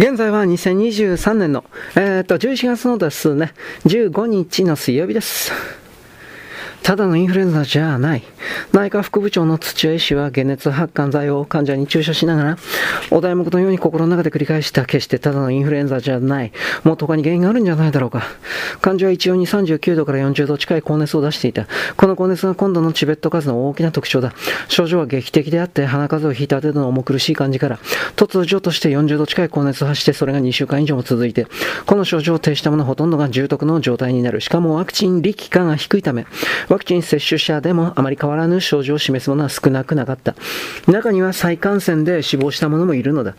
現在は2023年の、えー、っと、11月のですね、15日の水曜日です。ただのインフルエンザじゃない。内科副部長の土屋医師は解熱発汗剤を患者に注射しながら、お題目のように心の中で繰り返した決してただのインフルエンザじゃない。もっと他に原因があるんじゃないだろうか。患者は一応に39度から40度近い高熱を出していた。この高熱が今度のチベット数の大きな特徴だ。症状は劇的であって、鼻風邪をひいた程度の重苦しい感じから、突如として40度近い高熱を発して、それが2週間以上も続いて、この症状を呈した者ほとんどが重篤の状態になる。しかもワクチン力化が低いため、ワクチン接種者でもあまり変わらぬ症状を示すものは少なくなかった。中には再感染で死亡した者もいるのだ。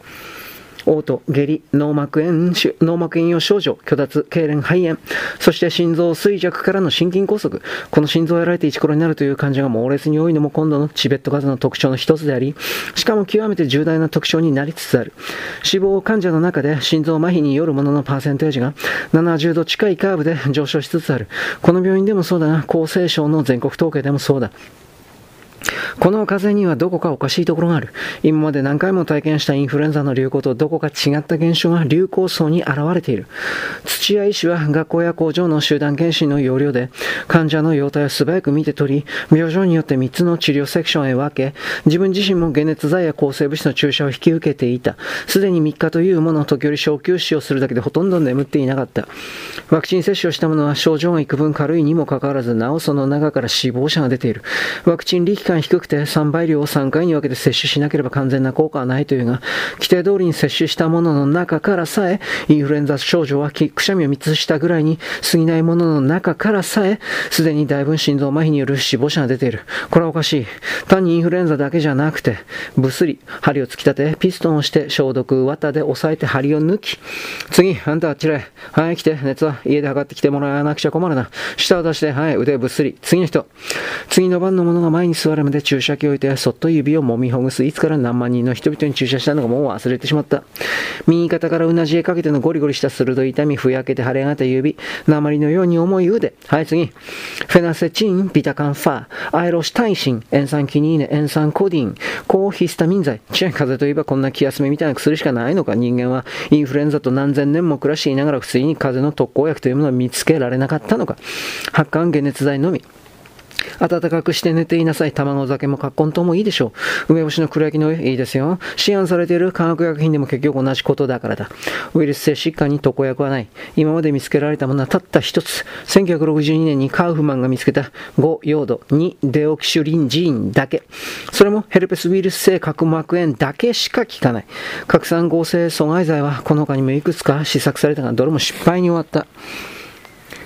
嘔吐、下痢、脳膜炎、脳膜炎用症状、虚脱、痙攣、肺炎、そして心臓衰弱からの心筋梗塞。この心臓をやられて一頃になるという患者が猛烈に多いのも今度のチベット風邪の特徴の一つであり、しかも極めて重大な特徴になりつつある。死亡患者の中で心臓麻痺によるもののパーセンテージが70度近いカーブで上昇しつつある。この病院でもそうだが、厚生省の全国統計でもそうだ。この風邪にはどこかおかしいところがある。今まで何回も体験したインフルエンザの流行とどこか違った現象が流行層に現れている。土屋医師は学校や工場の集団検診の要領で患者の容体を素早く見て取り、病状によって3つの治療セクションへ分け、自分自身も解熱剤や抗生物質の注射を引き受けていた。すでに3日というものを時折小休止をするだけでほとんど眠っていなかった。ワクチン接種をした者は症状が幾分軽いにもかかわらず、なおその中から死亡者が出ている。ワクチン力感低くて3倍量を3回に分けて摂取しなければ完全な効果はないというが、規定通りに摂取したものの中からさえ、インフルエンザ症状はくしゃみを3つしたぐらいに過ぎないものの中からさえ、すでに大分心臓麻痺による死亡者が出ている。これはおかしい。単にインフルエンザだけじゃなくて、ぶすり、針を突き立て、ピストンをして消毒、綿で押さえて針を抜き、次、あんたあっちへ。はい、来て、熱は家で測ってきてもらわなくちゃ困るな。舌を出して、はい、腕をぶっすり。次の人。次の番の者が前に座るるまで注射器を置いて、そっと指を揉みほぐす。いつから何万人の人々に注射したのかもう忘れてしまった。右肩からうなじへかけてのゴリゴリした鋭い痛み、ふやけて腫れ上がった指、鉛のように重い腕。はい、次。フェナセチン、ビタカンファー、アイロシタイシン、塩酸キニーネ、塩酸コディン、抗ヒスタミン剤。チェン風邪といえばこんな気休めみたいな薬しかないのか。人間はインフルエンザと何千年も暮らしていながら不正に風邪の特効薬というものを見つけられなかったのか。発汗解熱剤のみ。暖かくして寝ていなさい。卵酒も葛根ともいいでしょう。梅干しの黒焼きの上、いいですよ。市販されている化学薬品でも結局同じことだからだ。ウイルス性疾患に特効薬はない。今まで見つけられたものはたった一つ。1962年にカウフマンが見つけた5用土、2デオキシュリンジーンだけ。それもヘルペスウイルス性角膜炎だけしか効かない。拡散合成阻害剤はこの他にもいくつか試作されたが、どれも失敗に終わった。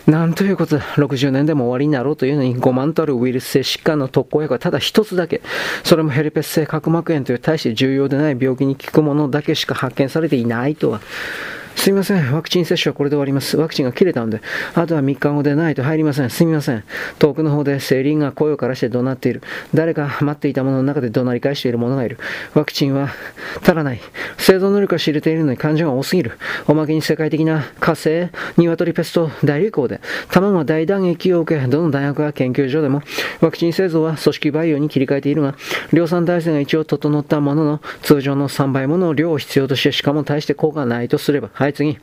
なんということだ。60年でも終わりになろうというのに5万とあるウイルス性疾患の特効薬はただ一つだけ。それもヘルペス性角膜炎という大して重要でない病気に効くものだけしか発見されていないとは。すみません。ワクチン接種はこれで終わります。ワクチンが切れたんで、あとは3日後でないと入りません。すみません。遠くの方でセリンが声を枯らして怒鳴っている。誰か待っていたものの中で怒鳴り返している者がいる。ワクチンは足らない。製造能力が知れているのに患者が多すぎる。おまけに世界的な火星、鶏ペスト大流行で、卵は大打撃を受け、どの大学や研究所でも、ワクチン製造は組織培養に切り替えているが、量産体制が一応整ったものの、通常の3倍もの量を必要として、しかも大して効果がないとすれば、はい、次。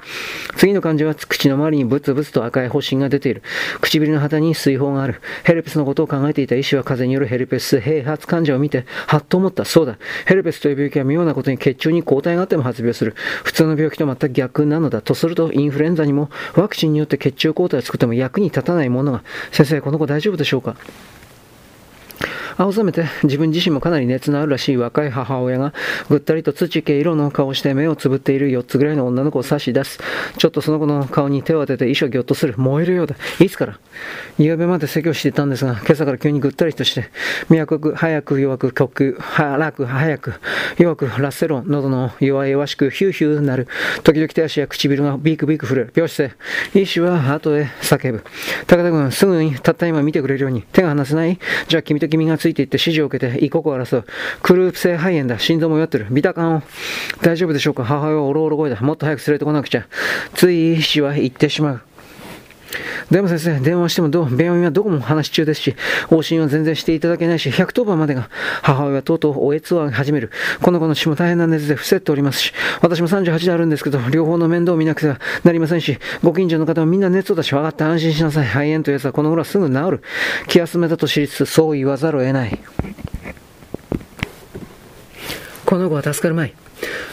次の患者は口の周りにブツブツと赤い発疹が出ている。唇の旗に水泡がある。ヘルペスのことを考えていた医師は風邪によるヘルペス併発患者を見て、はっと思った。そうだ。ヘルペスという病気は妙なことに血中に抗体があっても発病する。普通の病気と全く逆なのだ。とすると、インフルエンザにもワクチンによって血中抗体を作っても役に立たないものが、先生、この子大丈夫でしょうか？青ざめて自分自身もかなり熱のあるらしい若い母親がぐったりと土系色の顔をして目をつぶっている4つぐらいの女の子を差し出す。ちょっとその子の顔に手を当てて遺書ぎょっとする。燃えるようだ。いつから？夕べまで説教していたんですが、今朝から急にぐったりとして、脈く早く弱く呼吸、早く早く弱くラッセロン、喉の弱々しくヒューヒューなる。時々手足や唇がビークビーク震える。病室へ。医師は後へ叫ぶ。高田君、すぐにたった今見てくれるように手が離せないじゃあ君と君がついていって指示を受けて、一刻を争う。クループ性肺炎だ。心臓も弱ってる。ビタカンを。大丈夫でしょうか？母親はおろおろ声だ。もっと早く連れてこなくちゃ。つい医師は言ってしまう。でも先生、電話してもどう、病院はどこも話中ですし、往診は全然していただけないし、110番までが、母親はとうとうおえつを始める。この子の死も大変な熱で伏せっておりますし、私も38であるんですけど、両方の面倒を見なくてはなりませんし、ご近所の方もみんな熱を出し分かって安心しなさい。肺炎というやつはこの頃はすぐ治る。気休めだと知りつつ、そう言わざるを得ない。この子は助かるまい。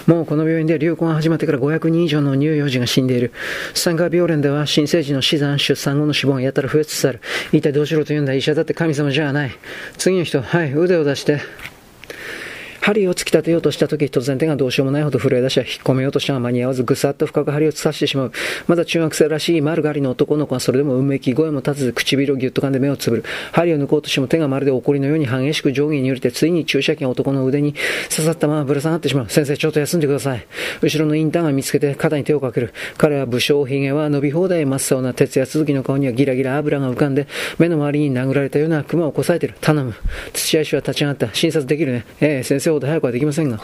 もうこの病院で流行が始まってから500人以上の乳幼児が死んでいる。産科病連では新生児の死産、出産後の死亡がやたら増えつつある。一体どうしろと言うんだ医者だって神様じゃない。次の人、はい、腕を出して。針を突き立てようとした時、突然手がどうしようもないほど震え出し、引っ込めようとしたが間に合わず、ぐさっと深く針を刺してしまう。まだ中学生らしい丸刈りの男の子はそれでもうめき声も立たず、唇をぎゅっと噛んで目をつぶる。針を抜こうとしても手がまるで怒りのように激しく上下に揺れて、ついに注射器が男の腕に刺さったままぶら下がってしまう。先生、ちょっと休んでください。後ろのインターンが見つけて肩に手をかける。彼は武将髭は伸び放題真っ青な鉄や続きの顔にはギラギラ油が浮かんで、目の周りに殴られたような熊をこさえてる。頼む。土屋氏は立ち上がった。診察できるね。ええ、先生ほど早くはできませんが、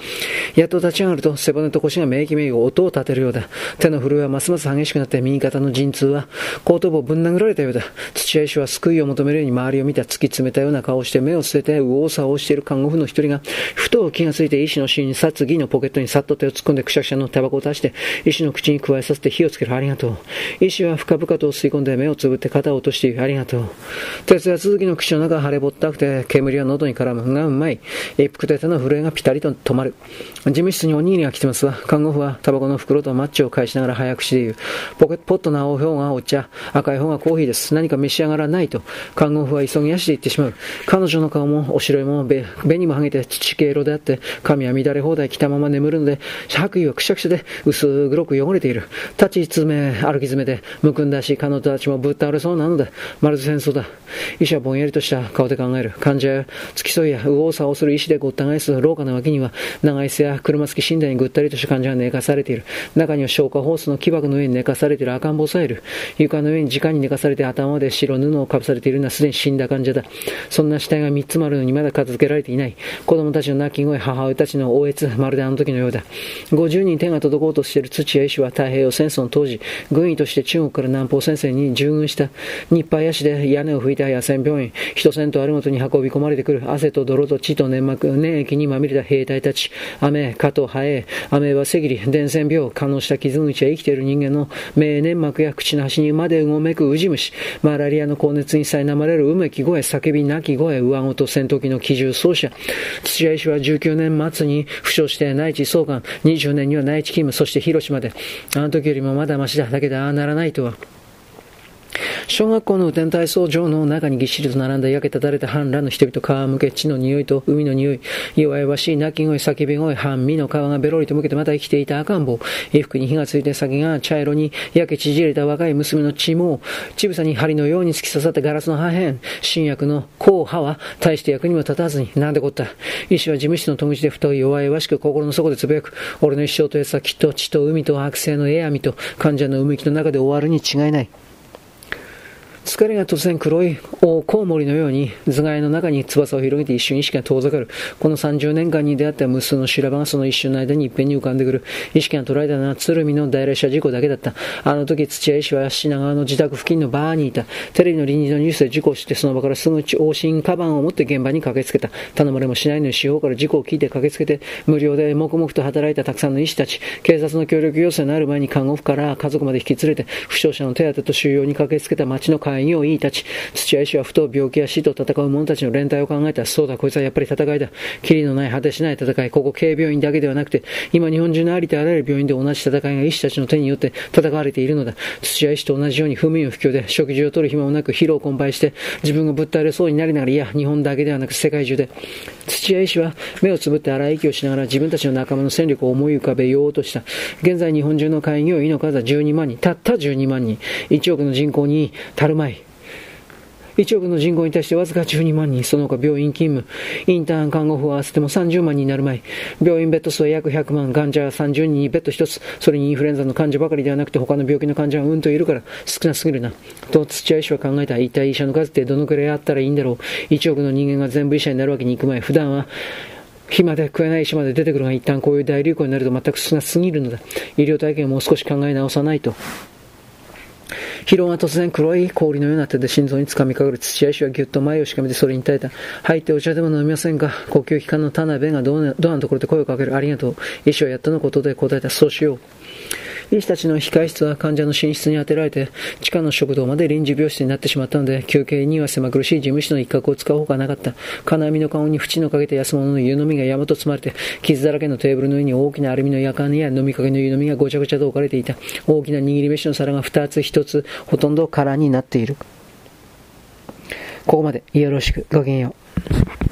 やっと立ち上がると背骨と腰がめいきめい音を立てるようだ。手の震えはますます激しくなって右肩の陣痛は後頭部をぶん殴られたようだ。土屋医師は救いを求めるように周りを見た突き詰めたような顔をして目を捨てて右往左往している看護婦の一人が、ふと気がついて医師の死に殺義のポケットにさっと手を突っ込んでくしゃくしゃのタバコを出して医師の口に加えさせて火をつける。ありがとう。医師は深々と吸い込んで目をつぶって肩を落としている。ありがとう。鉄や続きの口の中が腫れぼったくて煙は喉に絡むがうまい。一服で手の震えがピタリと止まる。事務室におにぎりが来てますわ。看護婦はタバコの袋とマッチを返しながら早口で言う。ポケットポットの青方がお茶、赤い方がコーヒーです。何か召し上がらないと。看護婦は急ぎ足で言ってしまう。彼女の顔もお白いも紅もはげて土系色であって、髪は乱れ放題着たまま眠るので、白衣はくしゃくしゃで薄黒く汚れている。立ち詰め、歩き詰めで、むくんだし、彼女たちもぶっ倒れそうなので、まるで戦争だ。医者はぼんやりとした顔で考える。患者や付き添いや右往左往する医師でごった返す廊下の脇には、長い椅子や車付き寝台にぐったりとした患者が寝かされている。中には消化ホースの木箱の上に寝かされている赤ん坊さえいる。床の上に直に寝かされて頭で白布をかぶされているのはすでに死んだ患者だ。そんな死体が3つもあるのにまだ片付けられていない。子供たちの泣き声、母親たちの応悦、まるであの時のようだ。50人手が届こうとしている土屋医師は太平洋戦争の当時、軍医として中国から南方戦線に従軍した。日配足で屋根を拭いた野戦病院、一線とあるごとに運び込まれてくる汗と泥と血と粘膜、粘液にまみれた兵隊たち。雨、蚊とハエ、アメーバ赤痢、伝染病、可能した傷口や生きている人間の目、粘膜や口の端にまでうごめくウジ虫、マラリアの高熱に苛まれるうめき声、叫び泣き声、上ごと戦闘機の機銃奏者。土屋医師は19年末に負傷して内地総監、20年には内地勤務、そして広島で、あの時よりもまだましだ。だけどああならないとは。小学校の雨天体操場の中にぎっしりと並んだ焼けただれた反乱の人々、皮むけ地の匂いと海の匂い、弱々しい泣き声、叫び声、半身の皮がベロリと向けてまた生きていた赤ん坊、衣服に火がついて先が茶色に焼け縮れた若い娘の血も、乳房に針のように突き刺さったガラスの破片、新薬の硬派は大して役にも立たずに、なんでこった。医師は事務室の戸口で太い弱々しく心の底でつぶやく。俺の一生とやつはきっと血と海と悪性のエアミと患者のうめきの中で終わるに違いない。疲れが突然黒い大コウモリのように頭蓋の中に翼を広げて一瞬意識が遠ざかる。この30年間に出会った無数の修羅場がその一瞬の間に一遍に浮かんでくる。意識が捉えたのは鶴見の大列車事故だけだった。あの時土屋医師は品川の自宅付近のバーにいた。テレビの臨時のニュースで事故をしてその場からすぐ往診カバンを持って現場に駆けつけた。頼まれもしないのに司法から事故を聞いて駆けつけて無料で黙々と働いたたくさんの医師たち。警察の協力要請のある前に看護婦から家族まで引き連れて負傷者の手当と収容に駆けつけた町の会議を医たち。土屋医師はふと病気や死と戦う者たちの連帯を考えた。そうだ、こいつはやっぱり戦いだ。キリのない果てしない戦い。ここ軽病院だけではなくて、今日本中のありとあらゆる病院で同じ戦いが医師たちの手によって戦われているのだ。土屋医師と同じように不眠不況で食事をとる暇もなく疲労困憊して自分がぶっ倒れそうになりながら、いや、日本だけではなく世界中で。土屋医師は目をつぶって荒い息をしながら自分たちの仲間の戦力を思い浮かべようとした。現在日本中の開業医の数は12万人。たった12万人。1億の人口に足るま。1億の人口に対してわずか12万人、その他病院勤務、インターン看護婦を合わせても30万人になる前、病院ベッド数は約100万、患者は30人にベッド1つ、それにインフルエンザの患者ばかりではなくて他の病気の患者はうんといるから少なすぎるな。と土屋医師は考えた？一体医者の数ってどのくらいあったらいいんだろう？1億の人間が全部医者になるわけにいく前、普段は暇で食えない医師まで出てくるが一旦こういう大流行になると全く少なすぎるのだ。医療体験をもう少し考え直さないと。疲労が突然黒い氷のような手で心臓につかみかかる土屋医師はぎゅっと前をしかめてそれに耐えた。入ってお茶でも飲みませんか呼吸器官の田辺がドアのところで声をかける。ありがとう。医師はやっとのことで答えた。そうしよう。医師たちの控室は患者の寝室に当てられて、地下の食堂まで臨時病室になってしまったので、休憩には狭苦しい事務室の一角を使うほかなかった。金網の顔に縁のかけて安物の湯飲みが山と積まれて、傷だらけのテーブルの上に大きなアルミの夜間や飲みかけの湯飲みがごちゃごちゃと置かれていた。大きな握り飯の皿が二つ一つ、ほとんど空になっている。ここまでよろしく。ごきげんよう。